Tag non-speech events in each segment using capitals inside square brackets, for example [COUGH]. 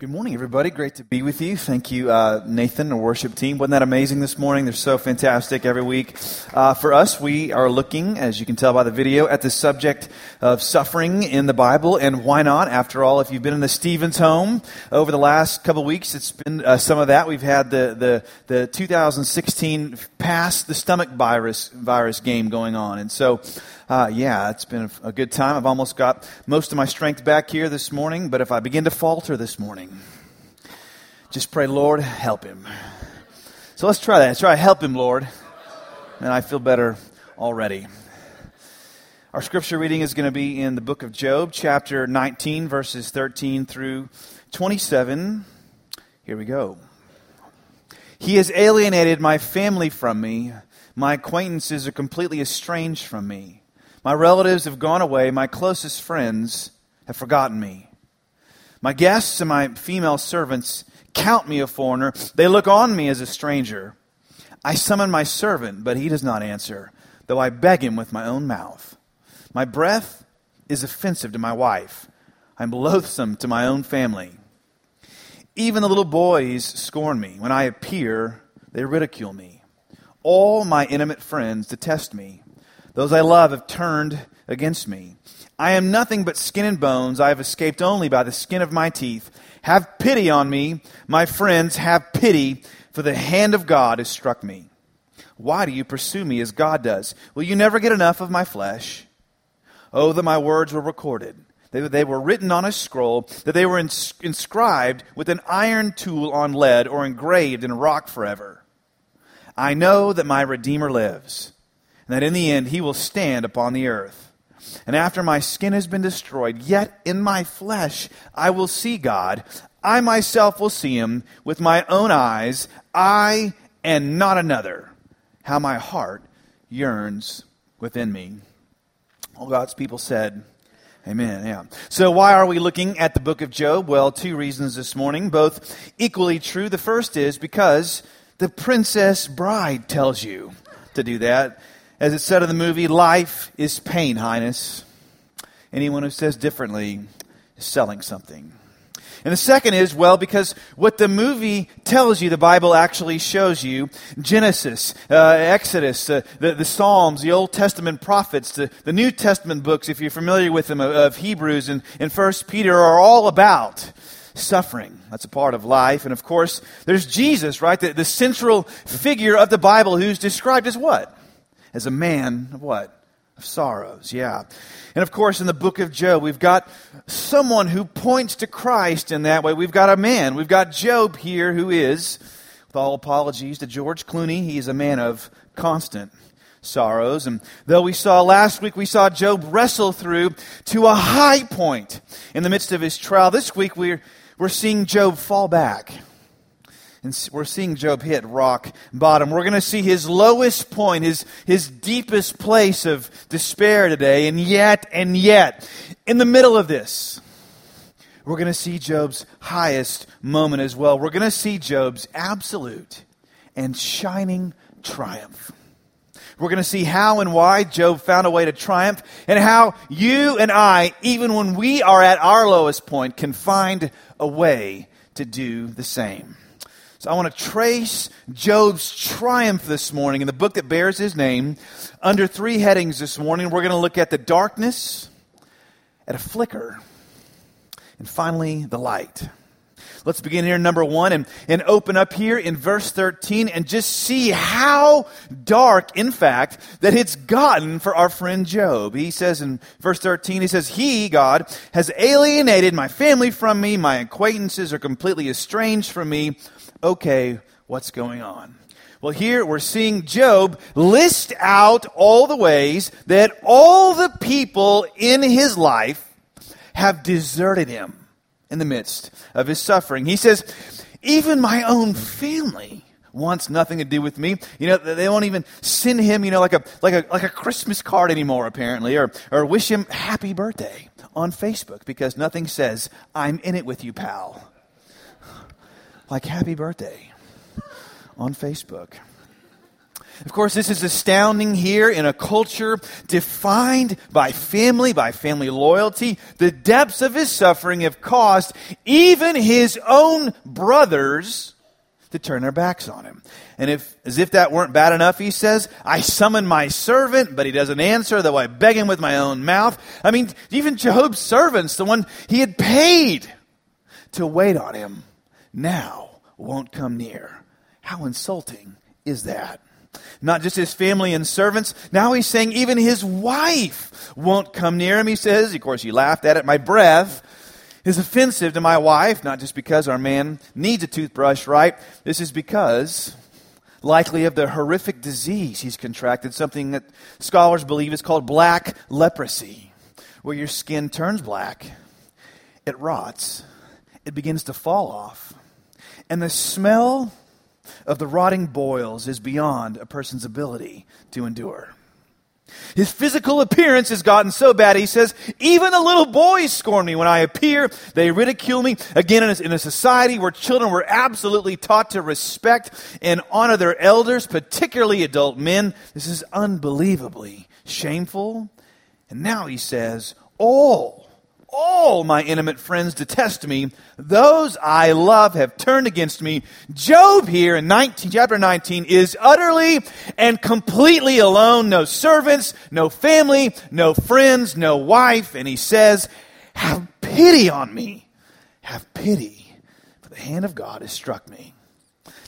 Good morning, everybody. Great to be with you. Thank you, uh, Nathan, and worship team. Wasn't that amazing this morning? They're so fantastic every week. Uh, for us, we are looking, as you can tell by the video, at the subject of suffering in the Bible, and why not? After all, if you've been in the Stevens home over the last couple weeks, it's been uh, some of that. We've had the the, the 2016 pass the stomach virus virus game going on, and so uh, yeah, it's been a, good time. I've almost got most of my strength back here this morning, but if I begin to falter this morning, just pray, Lord, help him. So let's try that. Let's try, help him, Lord. And I feel better already. Our scripture reading is going to be in the book of Job, chapter 19, verses 13 through 27. Here we go. He has alienated my family from me. My acquaintances are completely estranged from me. My relatives have gone away. My closest friends have forgotten me. My guests and my female servants count me a foreigner. They look on me as a stranger. I summon my servant, but he does not answer, though I beg him with my own mouth. My breath is offensive to my wife. I'm loathsome to my own family. Even the little boys scorn me. When I appear, they ridicule me. All my intimate friends detest me. Those I love have turned against me. I am nothing but skin and bones. I have escaped only by the skin of my teeth. Have pity on me, my friends, have pity, for the hand of God has struck me. Why do you pursue me as God does? Will you never get enough of my flesh? Oh, that my words were recorded, that they were written on a scroll, that they were ins- inscribed with an iron tool on lead or engraved in rock forever. I know that my Redeemer lives and that in the end he will stand upon the earth. And after my skin has been destroyed, yet in my flesh I will see God. I myself will see him with my own eyes, I and not another. How my heart yearns within me. All God's people said, Amen. Yeah. So why are we looking at the book of Job? Well, two reasons this morning, both equally true. The first is because the princess bride tells you to do that. As it said in the movie, life is pain, Highness. Anyone who says differently is selling something. And the second is, well, because what the movie tells you, the Bible actually shows you Genesis, uh, Exodus, uh, the, the Psalms, the Old Testament prophets, the, the New Testament books, if you're familiar with them, of, of Hebrews and, and First Peter, are all about suffering. That's a part of life. And of course, there's Jesus, right? The, the central figure of the Bible who's described as what? As a man of what? Of sorrows, yeah. And of course, in the book of Job, we've got someone who points to Christ in that way. We've got a man. We've got Job here who is, with all apologies to George Clooney, he is a man of constant sorrows. And though we saw last week, we saw Job wrestle through to a high point in the midst of his trial. This week, we're, we're seeing Job fall back and we're seeing Job hit rock bottom. We're going to see his lowest point, his, his deepest place of despair today. And yet, and yet, in the middle of this, we're going to see Job's highest moment as well. We're going to see Job's absolute and shining triumph. We're going to see how and why Job found a way to triumph and how you and I, even when we are at our lowest point, can find a way to do the same. So I want to trace Job's triumph this morning in the book that bears his name under three headings this morning. We're going to look at the darkness, at a flicker, and finally the light. Let's begin here, number one, and, and open up here in verse 13 and just see how dark, in fact, that it's gotten for our friend Job. He says in verse 13, he says, He, God, has alienated my family from me. My acquaintances are completely estranged from me okay, what's going on? Well, here we're seeing Job list out all the ways that all the people in his life have deserted him in the midst of his suffering. He says, even my own family wants nothing to do with me. You know, they won't even send him, you know, like a, like a, like a Christmas card anymore, apparently, or, or wish him happy birthday on Facebook because nothing says, I'm in it with you, pal like happy birthday on Facebook. Of course, this is astounding here in a culture defined by family, by family loyalty. The depths of his suffering have caused even his own brothers to turn their backs on him. And if, as if that weren't bad enough, he says, I summon my servant, but he doesn't answer, though I beg him with my own mouth. I mean, even Job's servants, the one he had paid to wait on him, now won't come near. How insulting is that? Not just his family and servants. Now he's saying even his wife won't come near him. He says, of course, you laughed at it. My breath is offensive to my wife, not just because our man needs a toothbrush, right? This is because likely of the horrific disease he's contracted, something that scholars believe is called black leprosy, where your skin turns black, it rots, it begins to fall off, and the smell of the rotting boils is beyond a person's ability to endure. His physical appearance has gotten so bad, he says, even the little boys scorn me when I appear. They ridicule me. Again, in a, in a, society where children were absolutely taught to respect and honor their elders, particularly adult men, this is unbelievably shameful. And now he says, all all my intimate friends detest me. Those I love have turned against me. Job here in 19, chapter 19 is utterly and completely alone. No servants, no family, no friends, no wife. And he says, have pity on me. Have pity. For the hand of God has struck me.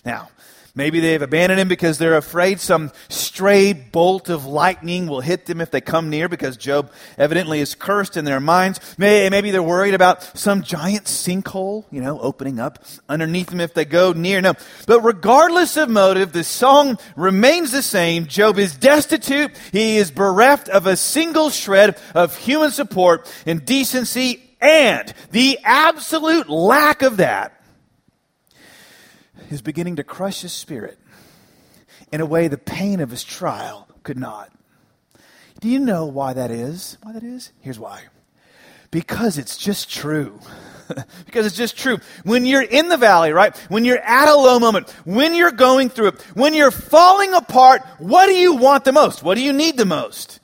Now, Maybe they've abandoned him because they're afraid some stray bolt of lightning will hit them if they come near because Job evidently is cursed in their minds. Maybe they're worried about some giant sinkhole, you know, opening up underneath them if they go near. No. But regardless of motive, the song remains the same. Job is destitute. He is bereft of a single shred of human support and decency and the absolute lack of that is beginning to crush his spirit in a way the pain of his trial could not. Do you know why that is? Why that is? Here's why. Because it's just true. [LAUGHS] because it's just true. When you're in the valley, right? When you're at a low moment, when you're going through it, when you're falling apart, what do you want the most? What do you need the most?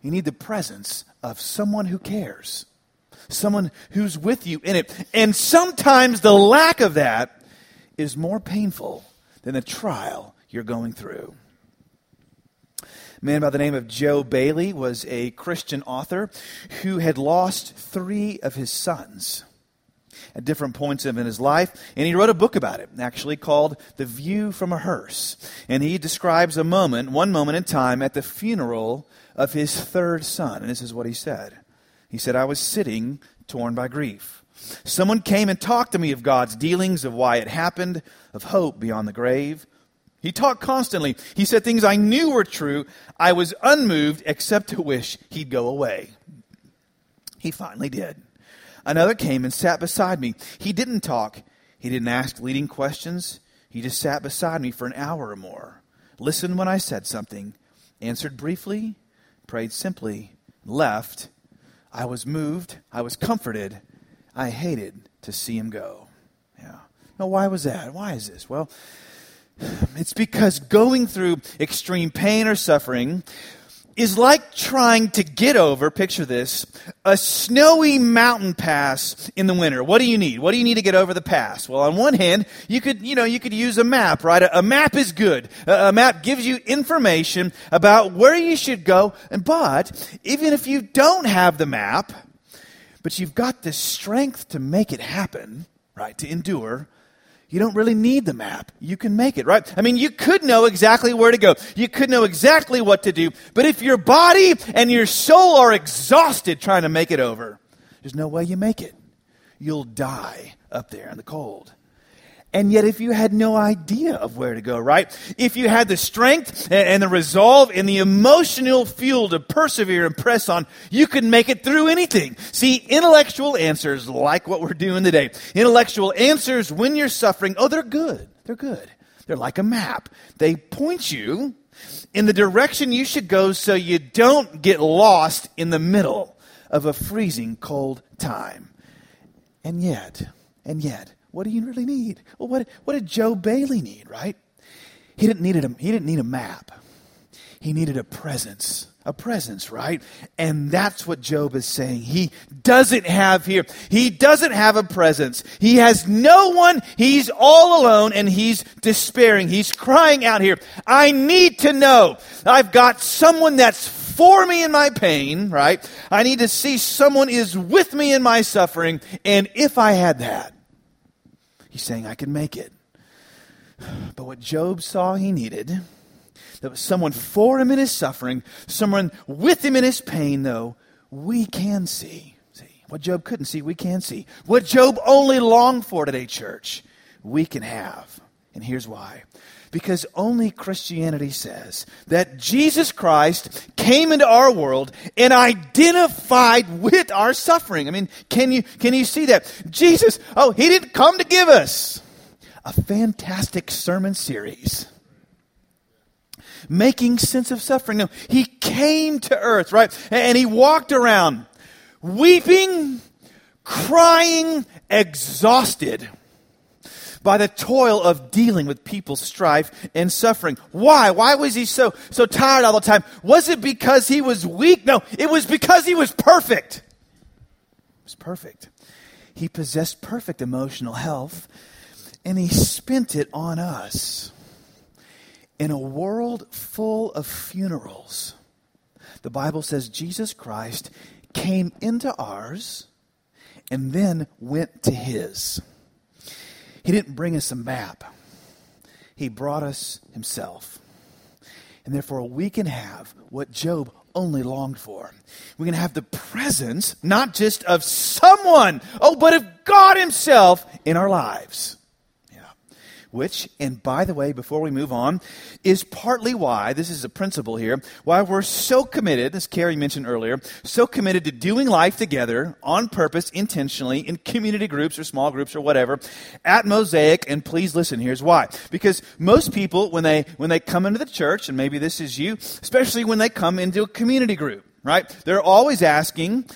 You need the presence of someone who cares. Someone who's with you in it. And sometimes the lack of that is more painful than the trial you're going through. A man by the name of Joe Bayly was a Christian author who had lost three of his sons at different points in his life, and he wrote a book about it, actually called The View from a Hearse. And he describes a moment, one moment in time, at the funeral of his third son. And this is what he said. He said, I was sitting torn by grief. Someone came and talked to me of God's dealings, of why it happened, of hope beyond the grave. He talked constantly. He said things I knew were true. I was unmoved except to wish he'd go away. He finally did. Another came and sat beside me. He didn't talk. He didn't ask leading questions. He just sat beside me for an hour or more, listened when I said something, answered briefly, prayed simply, left. I was moved. I was comforted. I hated to see him go. Yeah. Now, why was that? Why is this? Well, it's because going through extreme pain or suffering is like trying to get over, picture this, a snowy mountain pass in the winter. What do you need? What do you need to get over the pass? Well, on one hand, you could, you know, you could use a map, right? A, a map is good. A, a map gives you information about where you should go. And, but, even if you don't have the map, but you've got the strength to make it happen, right? To endure. You don't really need the map. You can make it, right? I mean, you could know exactly where to go. You could know exactly what to do. But if your body and your soul are exhausted trying to make it over, there's no way you make it. You'll die up there in the cold. And yet, if you had no idea of where to go, right? If you had the strength and the resolve and the emotional fuel to persevere and press on, you could make it through anything. See, intellectual answers, like what we're doing today, intellectual answers when you're suffering, oh, they're good. They're good. They're like a map. They point you in the direction you should go so you don't get lost in the middle of a freezing cold time. And yet, and yet, what do you really need? Well, what, what did Joe Bayly need, right? he didn't need a, he didn't need a map. He needed a presence. A presence, right? And that's what Job is saying. He doesn't have here. He doesn't have a presence. He has no one. He's all alone and he's despairing. He's crying out here. I need to know. I've got someone that's for me in my pain, right? I need to see someone is with me in my suffering. And if I had that, he's saying I can make it. [SIGHS] But what Job saw he needed, there was someone for him in his suffering, someone with him in his pain, though, we can see. See, what Job couldn't see, we can see. What Job only longed for today, church, we can have. And here's why. Because only Christianity says that Jesus Christ came into our world and identified with our suffering. I mean, can you, can you see that? Jesus, oh, he didn't come to give us a fantastic sermon series making sense of suffering. No, he came to earth, right? And he walked around weeping, crying, exhausted by the toil of dealing with people's strife and suffering. Why? Why was he so, so tired all the time? Was it because he was weak? No, it was because he was perfect. He was perfect. He possessed perfect emotional health and he spent it on us. In a world full of funerals, the Bible says Jesus Christ came into ours and then went to his. He didn't bring us a map, He brought us Himself. And therefore, we can have what Job only longed for. We can have the presence, not just of someone, oh, but of God Himself in our lives which, and by the way, before we move on, is partly why, this is a principle here, why we're so committed, as Carrie mentioned earlier, so committed to doing life together on purpose, intentionally, in community groups or small groups or whatever, at Mosaic, and please listen, here's why. Because most people, when they, when they come into the church, and maybe this is you, especially when they come into a community group, right? They're always asking,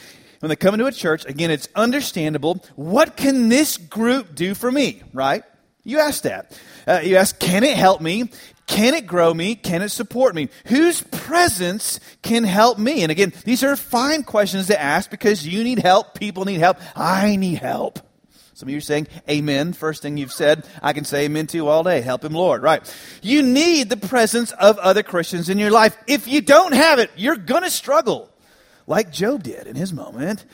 when they come into a church, again, it's understandable, what can this group do for me, right? You ask that. Uh, you ask, can it help me? Can it grow me? Can it support me? Whose presence can help me? And again, these are fine questions to ask because you need help. People need help. I need help. Some of you are saying amen. First thing you've said, I can say amen to all day. Help him, Lord. Right. You need the presence of other Christians in your life. If you don't have it, you're going to struggle like Job did in his moment.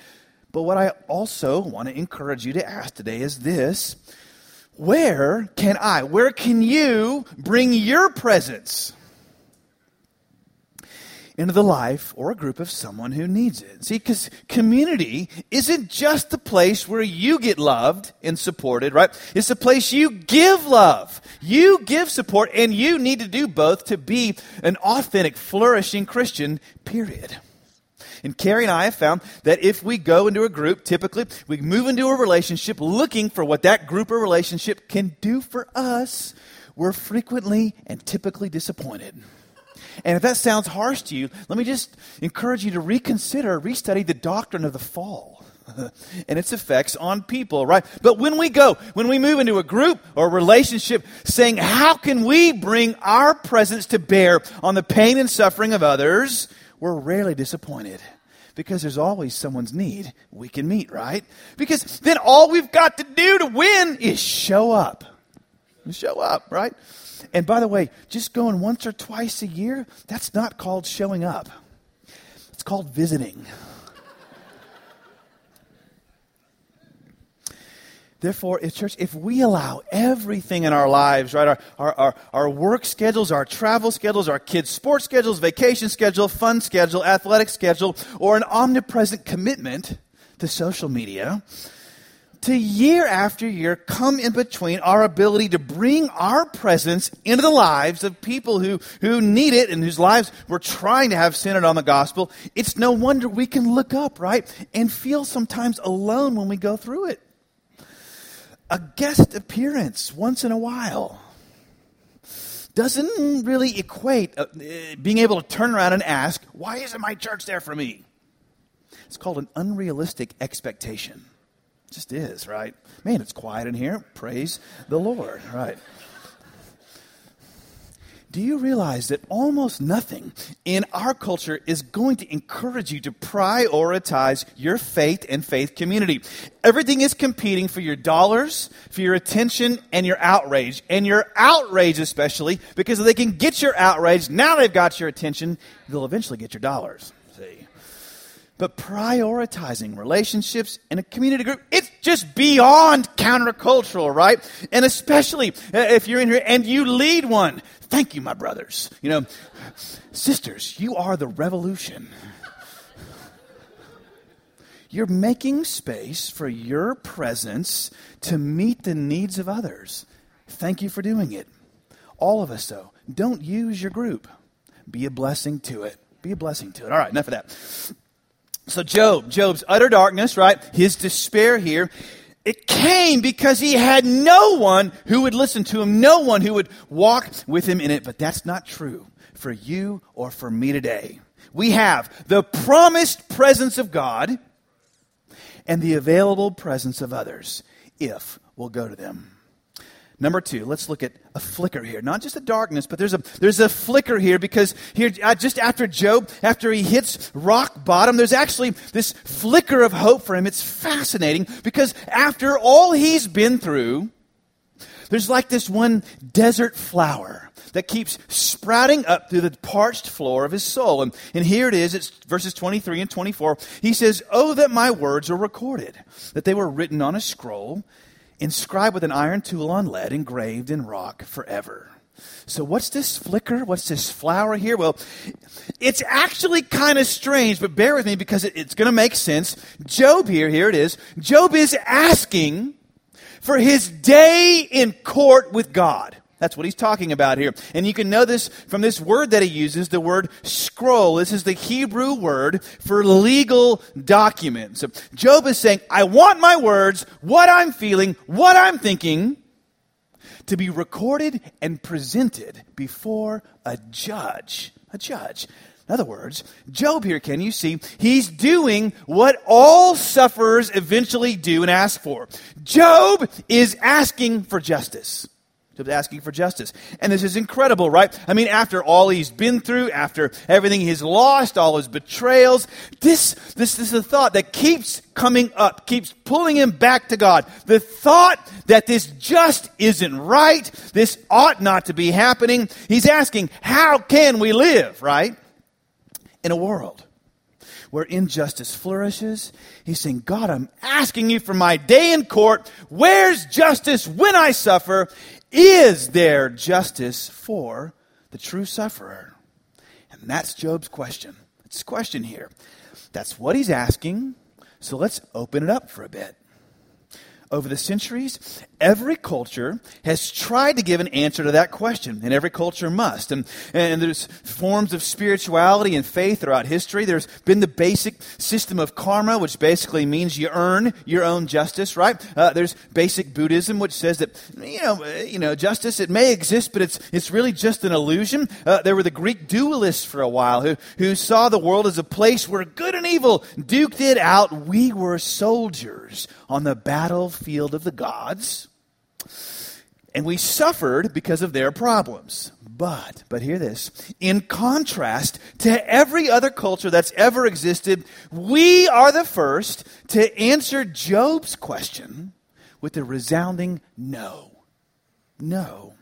But what I also want to encourage you to ask today is this where can I, where can you bring your presence into the life or a group of someone who needs it? See, because community isn't just the place where you get loved and supported, right? It's a place you give love, you give support, and you need to do both to be an authentic, flourishing Christian, period. And Carrie and I have found that if we go into a group, typically we move into a relationship looking for what that group or relationship can do for us, we're frequently and typically disappointed. And if that sounds harsh to you, let me just encourage you to reconsider, restudy the doctrine of the fall [LAUGHS] and its effects on people, right? But when we go, when we move into a group or relationship saying, how can we bring our presence to bear on the pain and suffering of others? We're rarely disappointed because there's always someone's need we can meet, right? Because then all we've got to do to win is show up. Show up, right? And by the way, just going once or twice a year, that's not called showing up. It's called visiting. Therefore, if church, if we allow everything in our lives, right, our, our, our, our, work schedules, our travel schedules, our kids' sports schedules, vacation schedule, fun schedule, athletic schedule, or an omnipresent commitment to social media, to year after year come in between our ability to bring our presence into the lives of people who, who need it and whose lives we're trying to have centered on the gospel, it's no wonder we can look up, right, and feel sometimes alone when we go through it a guest appearance once in a while doesn't really equate uh, being able to turn around and ask, why isn't my church there for me? It's called an unrealistic expectation. It just is, right? Man, it's quiet in here. Praise the Lord, right? Do you realize that almost nothing in our culture is going to encourage you to prioritize your faith and faith community? Everything is competing for your dollars, for your attention, and your outrage. And your outrage, especially, because if they can get your outrage, now they've got your attention, they'll eventually get your dollars. See? But prioritizing relationships in a community group, it's just beyond countercultural, right? And especially uh, if you're in here and you lead one. Thank you, my brothers. You know, sisters, you are the revolution. You're making space for your presence to meet the needs of others. Thank you for doing it. All of us, though, don't use your group. Be a blessing to it. Be a blessing to it. All right, enough of that. So, Job, Job's utter darkness, right? His despair here. It came because he had no one who would listen to him, no one who would walk with him in it. But that's not true for you or for me today. We have the promised presence of God and the available presence of others if we'll go to them. Number two, let's look at a flicker here. Not just a darkness, but there's a, there's a flicker here because here, uh, just after Job, after he hits rock bottom, there's actually this flicker of hope for him. It's fascinating because after all he's been through, there's like this one desert flower that keeps sprouting up through the parched floor of his soul. And, and here it is, it's verses 23 and 24. He says, Oh, that my words are recorded, that they were written on a scroll inscribed with an iron tool on lead, engraved in rock forever. So, what's this flicker? What's this flower here? Well, it's actually kind of strange, but bear with me because it, it's going to make sense. Job here, here it is. Job is asking for his day in court with God. That's what he's talking about here. And you can know this from this word that he uses, the word scroll. This is the Hebrew word for legal document. So Job is saying, I want my words, what I'm feeling, what I'm thinking, to be recorded and presented before a judge. A judge. In other words, Job here, can you see? He's doing what all sufferers eventually do and ask for. Job is asking for justice asking for justice. And this is incredible, right? I mean, after all he's been through, after everything he's lost, all his betrayals, this, this, this is a thought that keeps coming up, keeps pulling him back to God. The thought that this just isn't right, this ought not to be happening. He's asking, how can we live, right? In a world where injustice flourishes. He's saying, God, I'm asking you for my day in court. Where's justice when I suffer? Is there justice for the true sufferer? And that's Job's question. It's a question here. That's what he's asking. So let's open it up for a bit over the centuries, every culture has tried to give an answer to that question, and every culture must. And, and there's forms of spirituality and faith throughout history. There's been the basic system of karma, which basically means you earn your own justice, right? Uh, there's basic Buddhism, which says that, you know, you know, justice, it may exist, but it's, it's really just an illusion. Uh, there were the Greek dualists for a while who, who saw the world as a place where good and evil duked it out. We were soldiers on the battlefield of the gods, and we suffered because of their problems. But, but hear this, in contrast to every other culture that's ever existed, we are the first to answer Job's question with a resounding no. No.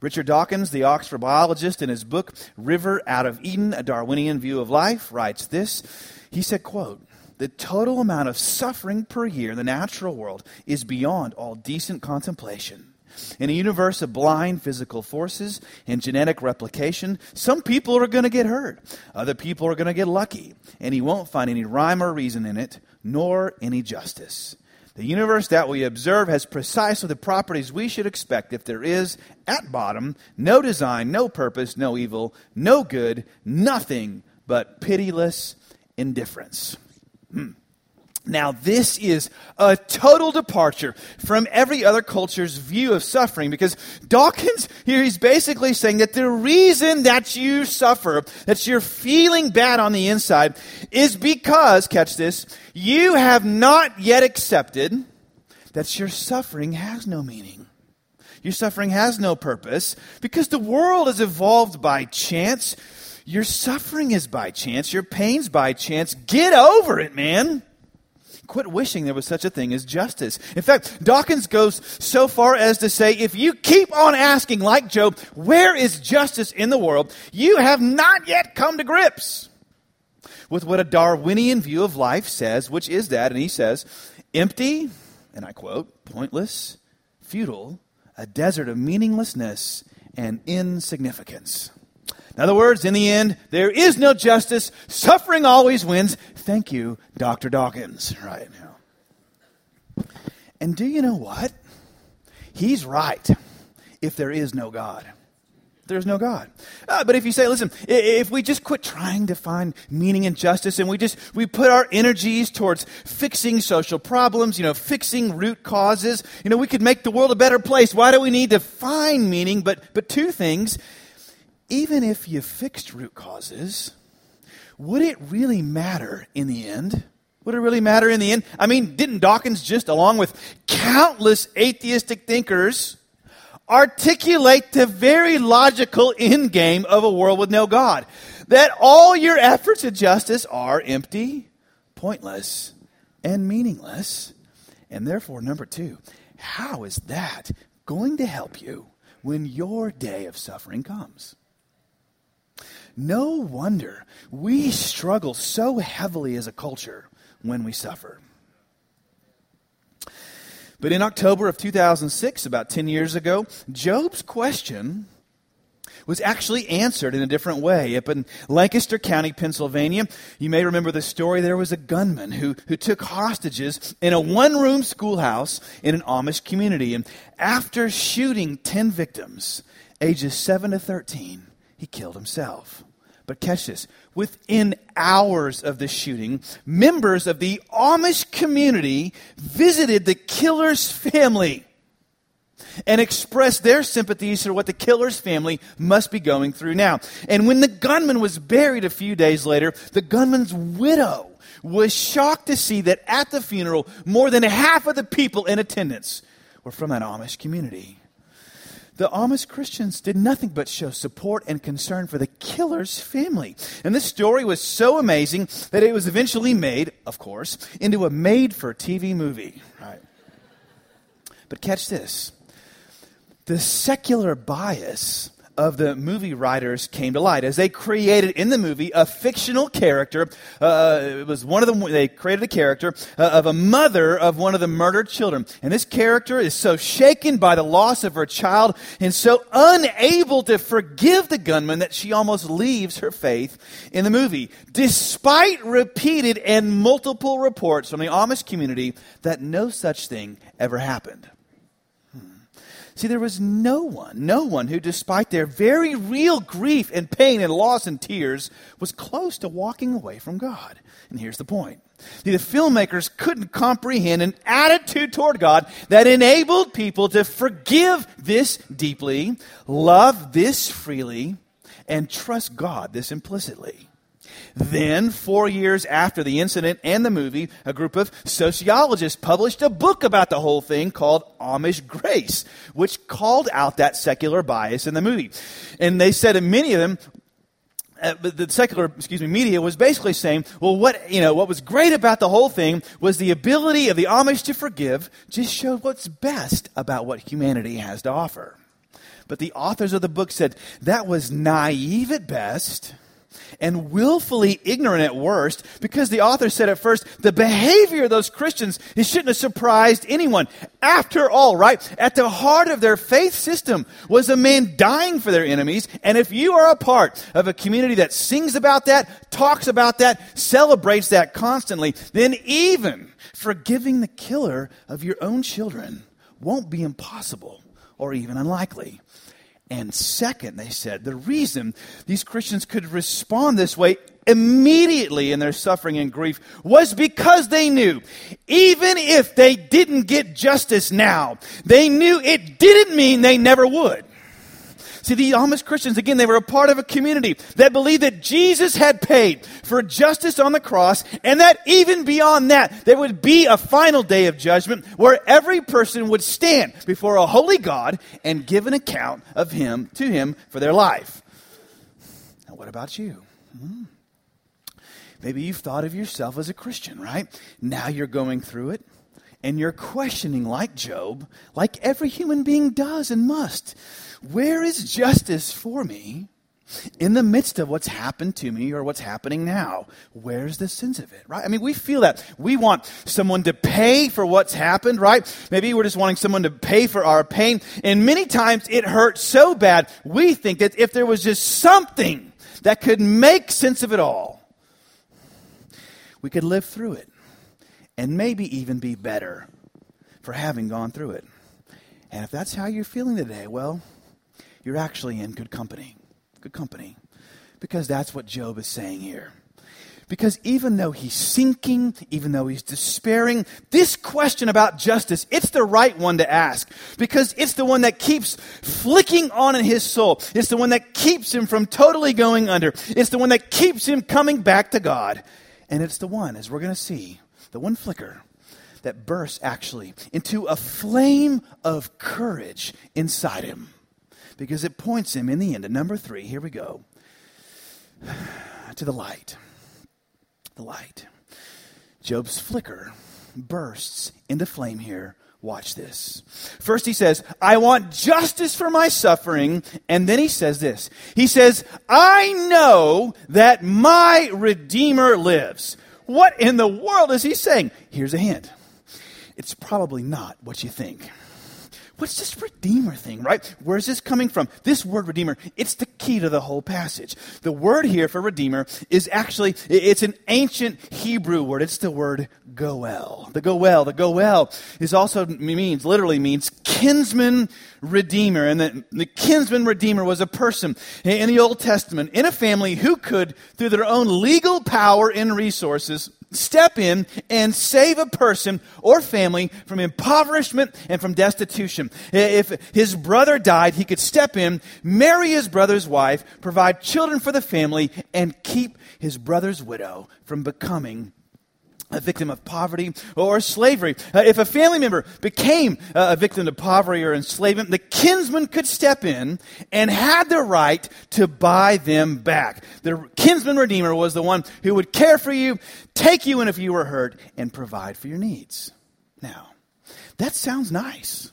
Richard Dawkins, the Oxford biologist, in his book River Out of Eden, A Darwinian View of Life, writes this. He said, quote, the total amount of suffering per year in the natural world is beyond all decent contemplation. In a universe of blind physical forces and genetic replication, some people are going to get hurt. Other people are going to get lucky. And he won't find any rhyme or reason in it, nor any justice. The universe that we observe has precisely the properties we should expect if there is, at bottom, no design, no purpose, no evil, no good, nothing but pitiless indifference. [CLEARS THROAT] Now, this is a total departure from every other culture's view of suffering because Dawkins here, he's basically saying that the reason that you suffer, that you're feeling bad on the inside, is because, catch this, you have not yet accepted that your suffering has no meaning. Your suffering has no purpose because the world is evolved by chance. Your suffering is by chance. Your pain's by chance. Get over it, man. Quit wishing there was such a thing as justice. In fact, Dawkins goes so far as to say if you keep on asking, like Job, where is justice in the world, you have not yet come to grips with what a Darwinian view of life says, which is that, and he says, empty, and I quote, pointless, futile, a desert of meaninglessness and insignificance. In other words, in the end, there is no justice. Suffering always wins. Thank you, Dr. Dawkins. Right now. And do you know what? He's right if there is no God. There's no God. Uh, but if you say, listen, if we just quit trying to find meaning and justice and we just, we put our energies towards fixing social problems, you know, fixing root causes, you know, we could make the world a better place. Why do we need to find meaning? But, but two things even if you fixed root causes, would it really matter in the end? Would it really matter in the end? I mean, didn't Dawkins just, along with countless atheistic thinkers, articulate the very logical end game of a world with no God? That all your efforts at justice are empty, pointless, and meaningless. And therefore, number two, how is that going to help you when your day of suffering comes? No wonder we struggle so heavily as a culture when we suffer. But in October of 2006, about 10 years ago, Job's question was actually answered in a different way. Up in Lancaster County, Pennsylvania, you may remember the story. There was a gunman who, who took hostages in a one room schoolhouse in an Amish community. And after shooting 10 victims, ages 7 to 13, he killed himself. But catch this within hours of the shooting, members of the Amish community visited the killer's family and expressed their sympathies for what the killer's family must be going through now. And when the gunman was buried a few days later, the gunman's widow was shocked to see that at the funeral, more than half of the people in attendance were from that Amish community the Amish Christians did nothing but show support and concern for the killer's family. And this story was so amazing that it was eventually made, of course, into a made for TV movie. Right. But catch this the secular bias of the movie writers came to light as they created in the movie a fictional character. Uh, it was one of them. They created a character uh, of a mother of one of the murdered children, and this character is so shaken by the loss of her child and so unable to forgive the gunman that she almost leaves her faith in the movie, despite repeated and multiple reports from the Amish community that no such thing ever happened. See, there was no one, no one who, despite their very real grief and pain and loss and tears, was close to walking away from God. And here's the point. The filmmakers couldn't comprehend an attitude toward God that enabled people to forgive this deeply, love this freely, and trust God this implicitly. Then, four years after the incident and the movie, a group of sociologists published a book about the whole thing called Amish Grace, which called out that secular bias in the movie. And they said that many of them uh, the secular, excuse me, media was basically saying, well, what, you know, what was great about the whole thing was the ability of the Amish to forgive just showed what's best about what humanity has to offer. But the authors of the book said that was naive at best and willfully ignorant at worst because the author said at first the behavior of those Christians it shouldn't have surprised anyone. After all, right, at the heart of their faith system was a man dying for their enemies. And if you are a part of a community that sings about that, talks about that, celebrates that constantly, then even forgiving the killer of your own children won't be impossible or even unlikely. And second, they said, the reason these Christians could respond this way immediately in their suffering and grief was because they knew, even if they didn't get justice now, they knew it didn't mean they never would. See, the Amish Christians, again, they were a part of a community that believed that Jesus had paid for justice on the cross, and that even beyond that, there would be a final day of judgment where every person would stand before a holy God and give an account of him to him for their life. Now, what about you? Hmm. Maybe you've thought of yourself as a Christian, right? Now you're going through it and you're questioning, like Job, like every human being does and must. Where is justice for me in the midst of what's happened to me or what's happening now? Where's the sense of it, right? I mean, we feel that. We want someone to pay for what's happened, right? Maybe we're just wanting someone to pay for our pain. And many times it hurts so bad, we think that if there was just something that could make sense of it all, we could live through it and maybe even be better for having gone through it. And if that's how you're feeling today, well, you're actually in good company. Good company. Because that's what Job is saying here. Because even though he's sinking, even though he's despairing, this question about justice, it's the right one to ask. Because it's the one that keeps flicking on in his soul. It's the one that keeps him from totally going under. It's the one that keeps him coming back to God. And it's the one, as we're going to see, the one flicker that bursts actually into a flame of courage inside him because it points him in the end to number three. Here we go [SIGHS] to the light. The light. Job's flicker bursts into flame here. Watch this. First, he says, I want justice for my suffering. And then he says this He says, I know that my Redeemer lives. What in the world is he saying? Here's a hint. It's probably not what you think. What's this Redeemer thing, right? Where's this coming from? This word Redeemer, it's the key to the whole passage. The word here for Redeemer is actually, it's an ancient Hebrew word. It's the word Goel. The Goel, the Goel is also means, literally means kinsman redeemer. And the, the kinsman redeemer was a person in the Old Testament in a family who could, through their own legal power and resources, step in and save a person or family from impoverishment and from destitution. If his brother died, he could step in, marry his brother's wife, provide children for the family, and keep his brother's widow from becoming a victim of poverty or slavery. Uh, if a family member became uh, a victim of poverty or enslavement, the kinsman could step in and had the right to buy them back. The kinsman redeemer was the one who would care for you, take you in if you were hurt, and provide for your needs. Now, that sounds nice.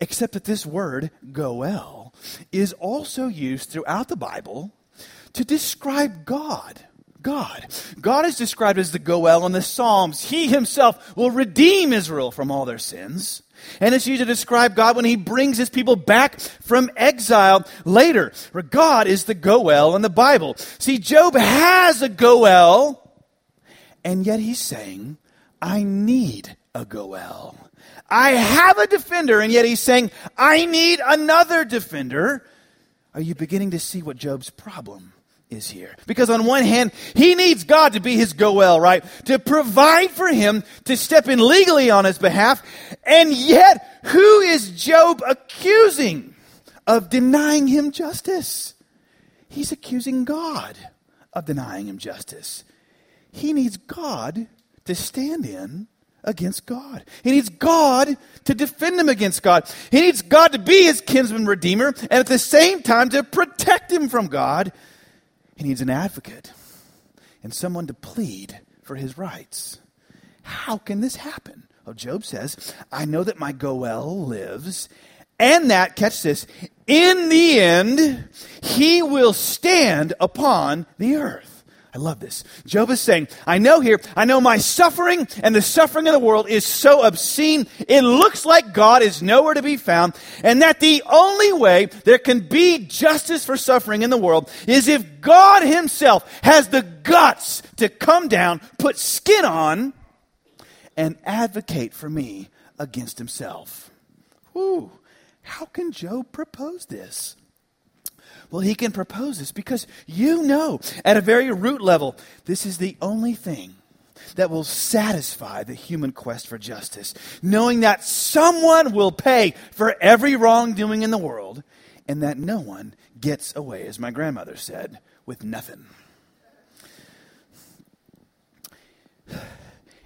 Except that this word, goel, is also used throughout the Bible to describe God. God. God is described as the Goel in the Psalms. He himself will redeem Israel from all their sins. And it's used to describe God when he brings his people back from exile later. God is the Goel in the Bible. See, Job has a Goel, and yet he's saying, I need a Goel. I have a defender, and yet he's saying, I need another defender. Are you beginning to see what Job's problem is here. Because on one hand, he needs God to be his goel, right? To provide for him, to step in legally on his behalf. And yet, who is Job accusing of denying him justice? He's accusing God of denying him justice. He needs God to stand in against God. He needs God to defend him against God. He needs God to be his kinsman redeemer and at the same time to protect him from God he needs an advocate and someone to plead for his rights. How can this happen? Well, Job says, I know that my Goel lives, and that, catch this, in the end, he will stand upon the earth. I love this. Job is saying, I know here, I know my suffering and the suffering of the world is so obscene, it looks like God is nowhere to be found, and that the only way there can be justice for suffering in the world is if God Himself has the guts to come down, put skin on, and advocate for me against Himself. Whew. How can Job propose this? Well, he can propose this because you know, at a very root level, this is the only thing that will satisfy the human quest for justice. Knowing that someone will pay for every wrongdoing in the world, and that no one gets away, as my grandmother said, with nothing.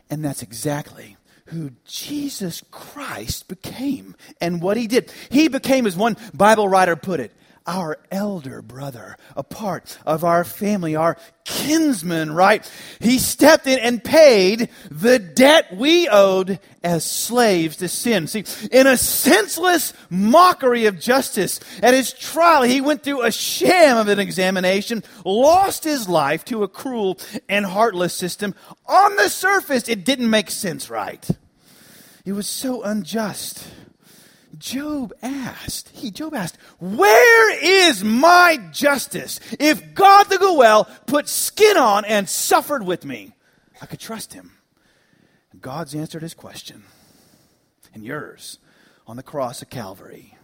And that's exactly who Jesus Christ became and what he did. He became, as one Bible writer put it, our elder brother, a part of our family, our kinsman, right? He stepped in and paid the debt we owed as slaves to sin. See, in a senseless mockery of justice, at his trial, he went through a sham of an examination, lost his life to a cruel and heartless system. On the surface, it didn't make sense, right? It was so unjust. Job asked, he, Job asked, where is my justice? If God the Goel put skin on and suffered with me, I could trust him. God's answered his question and yours on the cross of Calvary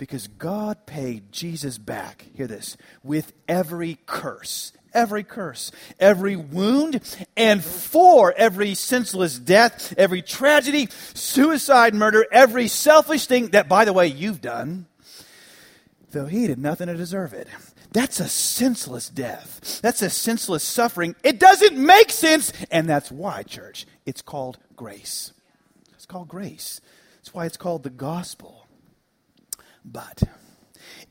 because God paid Jesus back, hear this, with every curse every curse, every wound, and for every senseless death, every tragedy, suicide, murder, every selfish thing that, by the way, you've done, though he did nothing to deserve it. That's a senseless death. That's a senseless suffering. It doesn't make sense. And that's why, church, it's called grace. It's called grace. That's why it's called the gospel. But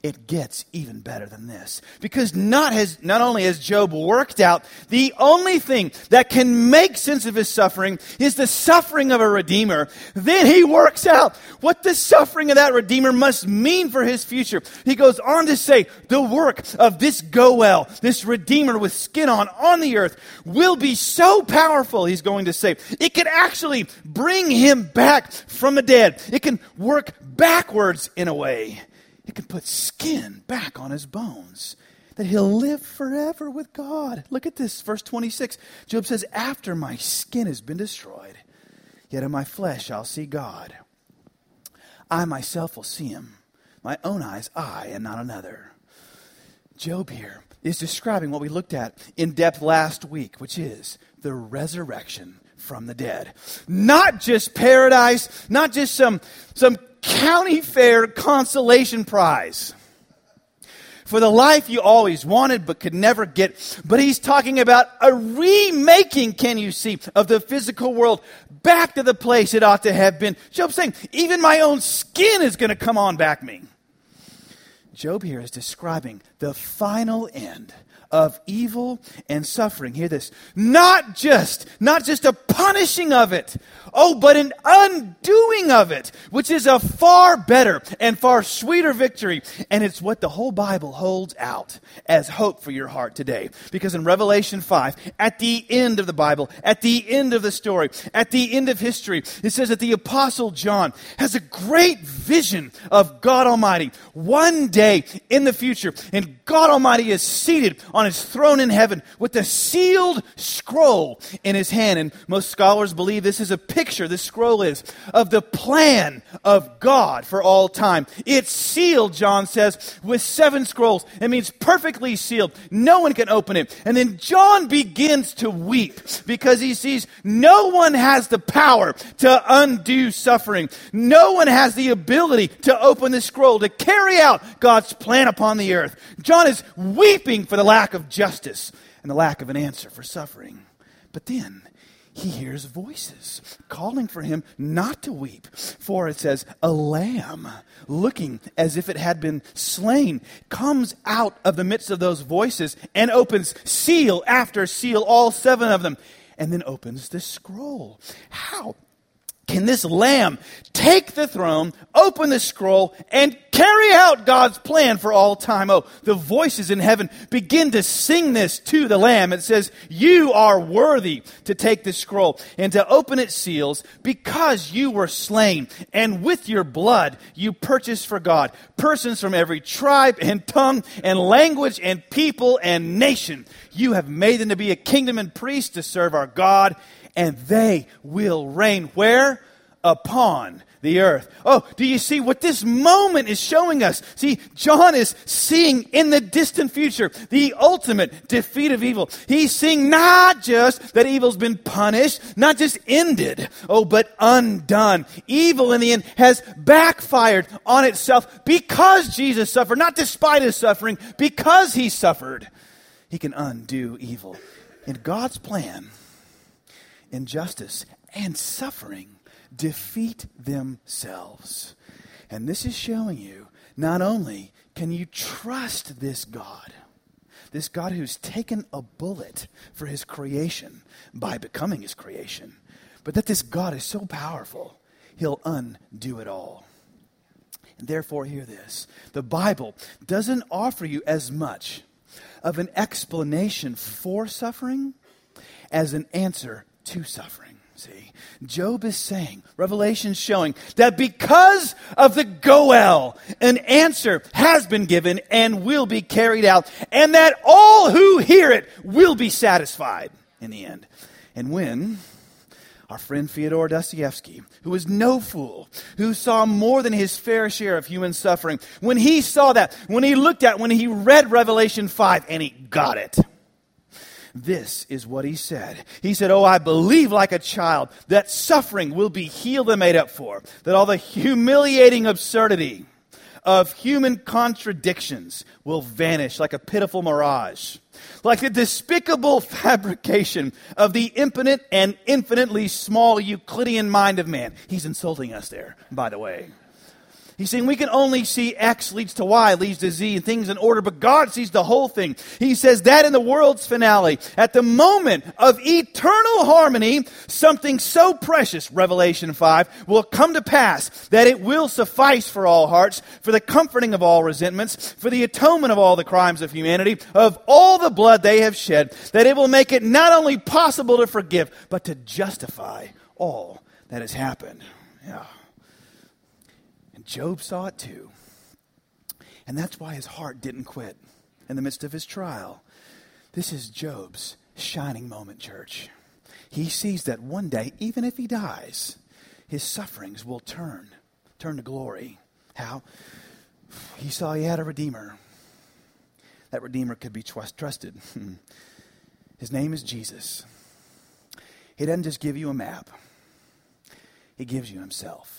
it gets even better than this. Because not, has, not only has Job worked out, the only thing that can make sense of his suffering is the suffering of a Redeemer. Then he works out what the suffering of that Redeemer must mean for his future. He goes on to say, the work of this Goel, this Redeemer with skin on, on the earth, will be so powerful, he's going to say. It can actually bring him back from the dead. It can work backwards in a way. It can put skin back on his bones, that he'll live forever with God. Look at this, verse 26. Job says, After my skin has been destroyed, yet in my flesh I'll see God. I myself will see him. My own eyes, I and not another. Job here is describing what we looked at in depth last week, which is the resurrection from the dead. Not just paradise, not just some, some county fair consolation prize for the life you always wanted but could never get. But he's talking about a remaking, can you see, of the physical world back to the place it ought to have been. Job saying, even my own skin is going to come on back me. Job here is describing the final end of evil and suffering. Hear this. Not just, not just a punishing of it. Oh, but an undoing of it, which is a far better and far sweeter victory. And it's what the whole Bible holds out as hope for your heart today. Because in Revelation 5, at the end of the Bible, at the end of the story, at the end of history, it says that the apostle John has a great vision of God Almighty one day in the future. And God Almighty is seated on his throne in heaven with a sealed scroll in his hand. And most scholars believe this is a picture, this scroll is, of the plan of God for all time. It's sealed, John says, with seven scrolls. It means perfectly sealed. No one can open it. And then John begins to weep because he sees no one has the power to undo suffering. No one has the ability to open the scroll, to carry out God's plan upon the earth. John is weeping for the lack of justice and the lack of an answer for suffering. But then he hears voices calling for him not to weep. For it says, a lamb looking as if it had been slain comes out of the midst of those voices and opens seal after seal, all seven of them, and then opens the scroll. How can this lamb take the throne, open the scroll, and carry out God's plan for all time? Oh, the voices in heaven begin to sing this to the lamb. It says, You are worthy to take the scroll and to open its seals because you were slain, and with your blood you purchased for God persons from every tribe and tongue and language and people and nation. You have made them to be a kingdom and priests to serve our God and they will reign where? upon the earth. Oh, do you see what this moment is showing us? See, John is seeing in the distant future the ultimate defeat of evil. He's seeing not just that evil's been punished, not just ended, oh, but undone. Evil in the end has backfired on itself because Jesus suffered, not despite his suffering, because he suffered. He can undo evil. In God's plan, injustice and suffering defeat themselves. And this is showing you not only can you trust this God, this God who's taken a bullet for his creation by becoming his creation, but that this God is so powerful, he'll undo it all. And therefore, hear this the Bible doesn't offer you as much of an explanation for suffering as an answer to suffering. See, Job is saying, Revelation showing that because of the Goel, an answer has been given and will be carried out, and that all who hear it will be satisfied in the end. And when our friend Fyodor Dostoevsky, who was no fool, who saw more than his fair share of human suffering, when he saw that, when he looked at, when he read Revelation 5, and he got it this is what he said. He said, Oh, I believe like a child that suffering will be healed and made up for, that all the humiliating absurdity of human contradictions will vanish like a pitiful mirage, like the despicable [LAUGHS] fabrication of the infinite and infinitely small Euclidean mind of man. He's insulting us there, by the way. He's saying we can only see X leads to Y, leads to Z, and things in order, but God sees the whole thing. He says that in the world's finale, at the moment of eternal harmony, something so precious, Revelation 5, will come to pass that it will suffice for all hearts, for the comforting of all resentments, for the atonement of all the crimes of humanity, of all the blood they have shed, that it will make it not only possible to forgive, but to justify all that has happened. Yeah. Job saw it too. And that's why his heart didn't quit in the midst of his trial. This is Job's shining moment, church. He sees that one day, even if he dies, his sufferings will turn, turn to glory. How? He saw he had a redeemer. That redeemer could be trust, trusted. [LAUGHS] his name is Jesus. He doesn't just give you a map, he gives you himself.